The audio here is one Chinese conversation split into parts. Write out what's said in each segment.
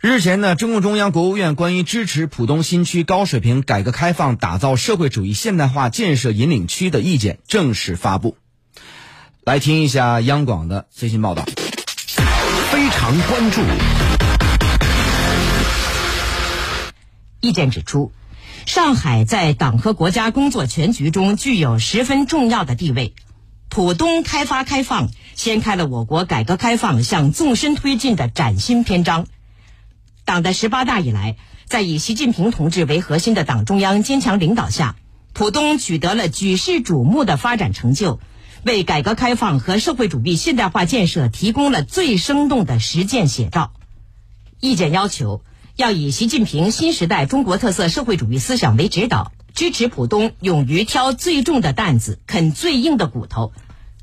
日前呢，中共中央、国务院关于支持浦东新区高水平改革开放、打造社会主义现代化建设引领区的意见正式发布。来听一下央广的最新报道。非常关注。意见指出，上海在党和国家工作全局中具有十分重要的地位。浦东开发开放掀开了我国改革开放向纵深推进的崭新篇章。党的十八大以来，在以习近平同志为核心的党中央坚强领导下，浦东取得了举世瞩目的发展成就，为改革开放和社会主义现代化建设提供了最生动的实践写照。意见要求。要以习近平新时代中国特色社会主义思想为指导，支持浦东勇于挑最重的担子、啃最硬的骨头，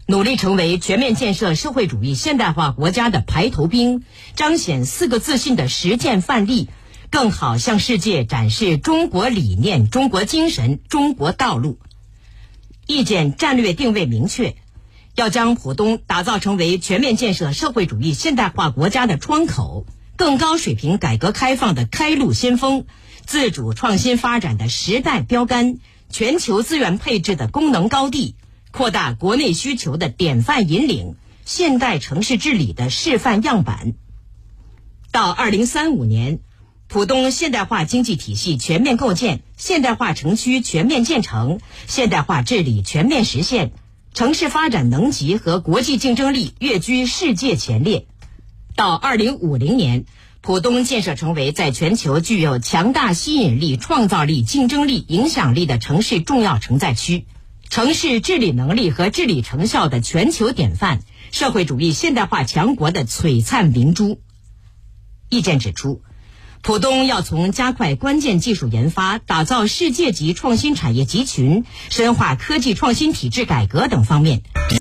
努力成为全面建设社会主义现代化国家的排头兵，彰显四个自信的实践范例，更好向世界展示中国理念、中国精神、中国道路。意见战略定位明确，要将浦东打造成为全面建设社会主义现代化国家的窗口。更高水平改革开放的开路先锋，自主创新发展的时代标杆，全球资源配置的功能高地，扩大国内需求的典范引领，现代城市治理的示范样板。到二零三五年，浦东现代化经济体系全面构建，现代化城区全面建成，现代化治理全面实现，城市发展能级和国际竞争力跃居世界前列。到二零五零年，浦东建设成为在全球具有强大吸引力、创造力、竞争力、影响力的城市重要承载区，城市治理能力和治理成效的全球典范，社会主义现代化强国的璀璨明珠。意见指出，浦东要从加快关键技术研发、打造世界级创新产业集群、深化科技创新体制改革等方面。